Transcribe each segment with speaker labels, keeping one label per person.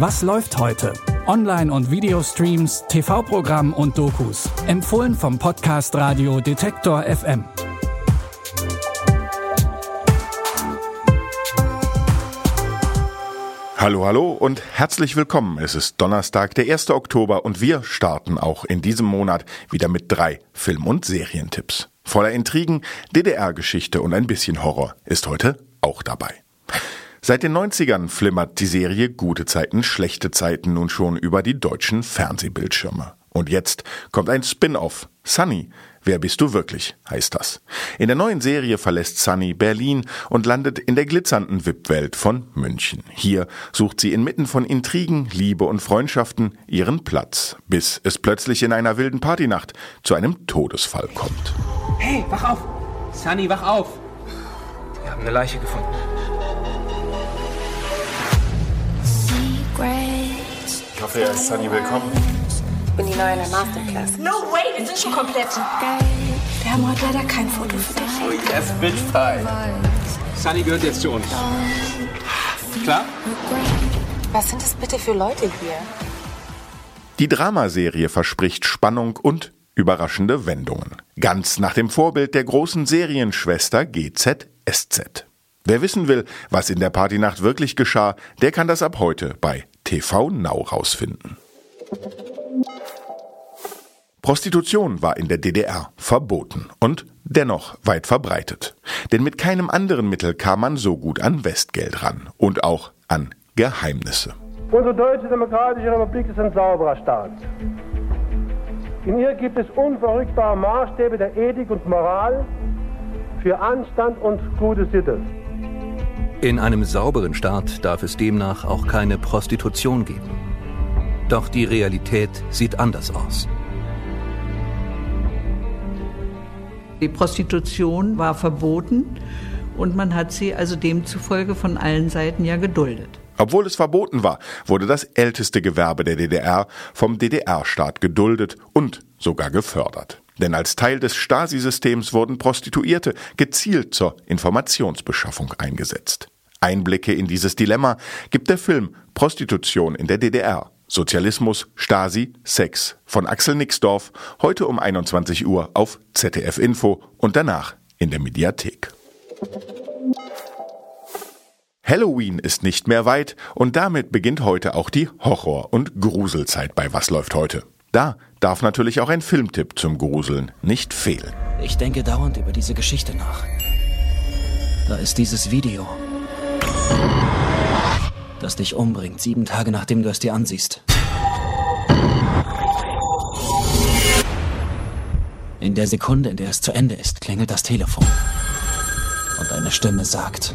Speaker 1: Was läuft heute? Online- und Videostreams, TV-Programm und Dokus. Empfohlen vom Podcast Radio Detektor FM.
Speaker 2: Hallo, hallo und herzlich willkommen. Es ist Donnerstag, der 1. Oktober und wir starten auch in diesem Monat wieder mit drei Film- und Serientipps. Voller Intrigen, DDR-Geschichte und ein bisschen Horror ist heute auch dabei. Seit den 90ern flimmert die Serie Gute Zeiten, schlechte Zeiten nun schon über die deutschen Fernsehbildschirme. Und jetzt kommt ein Spin-off. Sunny. Wer bist du wirklich? heißt das. In der neuen Serie verlässt Sunny Berlin und landet in der glitzernden VIP-Welt von München. Hier sucht sie inmitten von Intrigen, Liebe und Freundschaften ihren Platz, bis es plötzlich in einer wilden Partynacht zu einem Todesfall kommt.
Speaker 3: Hey, wach auf! Sunny, wach auf! Wir haben eine Leiche gefunden.
Speaker 2: Hoffe, er ist Sunny willkommen.
Speaker 4: Ich bin die Neue in der Masterclass.
Speaker 5: No way, wir sind schon komplett.
Speaker 4: Wir haben heute leider kein Foto für dich.
Speaker 3: Oh yes, bitch pie. Sunny gehört jetzt zu uns. Klar?
Speaker 4: Was sind das bitte für Leute hier?
Speaker 2: Die Dramaserie verspricht Spannung und überraschende Wendungen. Ganz nach dem Vorbild der großen Serienschwester GZSZ. Wer wissen will, was in der Partynacht wirklich geschah, der kann das ab heute bei TV Now rausfinden. Prostitution war in der DDR verboten und dennoch weit verbreitet. Denn mit keinem anderen Mittel kam man so gut an Westgeld ran und auch an Geheimnisse.
Speaker 6: Unsere Deutsche Demokratische Republik ist ein sauberer Staat. In ihr gibt es unverrückbare Maßstäbe der Ethik und Moral für Anstand und gute Sitte.
Speaker 7: In einem sauberen Staat darf es demnach auch keine Prostitution geben. Doch die Realität sieht anders aus.
Speaker 8: Die Prostitution war verboten und man hat sie also demzufolge von allen Seiten ja geduldet.
Speaker 2: Obwohl es verboten war, wurde das älteste Gewerbe der DDR vom DDR-Staat geduldet und sogar gefördert. Denn als Teil des Stasi-Systems wurden Prostituierte gezielt zur Informationsbeschaffung eingesetzt. Einblicke in dieses Dilemma gibt der Film Prostitution in der DDR. Sozialismus, Stasi, Sex von Axel Nixdorf heute um 21 Uhr auf ZDF Info und danach in der Mediathek. Halloween ist nicht mehr weit und damit beginnt heute auch die Horror- und Gruselzeit bei Was läuft heute. Da darf natürlich auch ein Filmtipp zum Gruseln nicht fehlen.
Speaker 9: Ich denke dauernd über diese Geschichte nach. Da ist dieses Video, das dich umbringt, sieben Tage nachdem du es dir ansiehst. In der Sekunde, in der es zu Ende ist, klingelt das Telefon. Und eine Stimme sagt,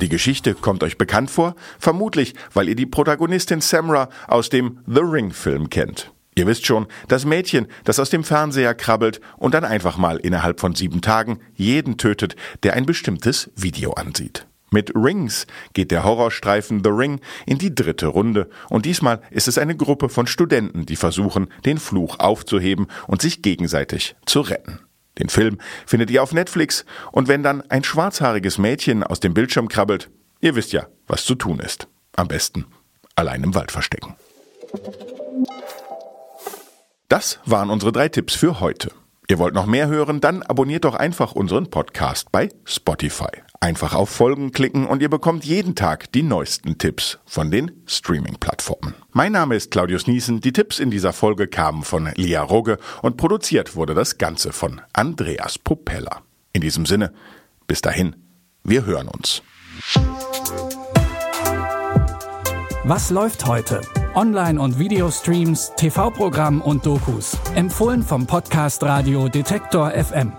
Speaker 2: Die Geschichte kommt euch bekannt vor? Vermutlich, weil ihr die Protagonistin Samra aus dem The Ring-Film kennt. Ihr wisst schon, das Mädchen, das aus dem Fernseher krabbelt und dann einfach mal innerhalb von sieben Tagen jeden tötet, der ein bestimmtes Video ansieht. Mit Rings geht der Horrorstreifen The Ring in die dritte Runde und diesmal ist es eine Gruppe von Studenten, die versuchen, den Fluch aufzuheben und sich gegenseitig zu retten. Den Film findet ihr auf Netflix und wenn dann ein schwarzhaariges Mädchen aus dem Bildschirm krabbelt, ihr wisst ja, was zu tun ist. Am besten allein im Wald verstecken. Das waren unsere drei Tipps für heute. Ihr wollt noch mehr hören? Dann abonniert doch einfach unseren Podcast bei Spotify. Einfach auf Folgen klicken und ihr bekommt jeden Tag die neuesten Tipps von den Streaming-Plattformen. Mein Name ist Claudius Niesen. Die Tipps in dieser Folge kamen von Lia Rogge und produziert wurde das Ganze von Andreas Popella. In diesem Sinne, bis dahin, wir hören uns.
Speaker 1: Was läuft heute? Online- und Videostreams, TV-Programm und Dokus. Empfohlen vom Podcast Radio Detektor FM.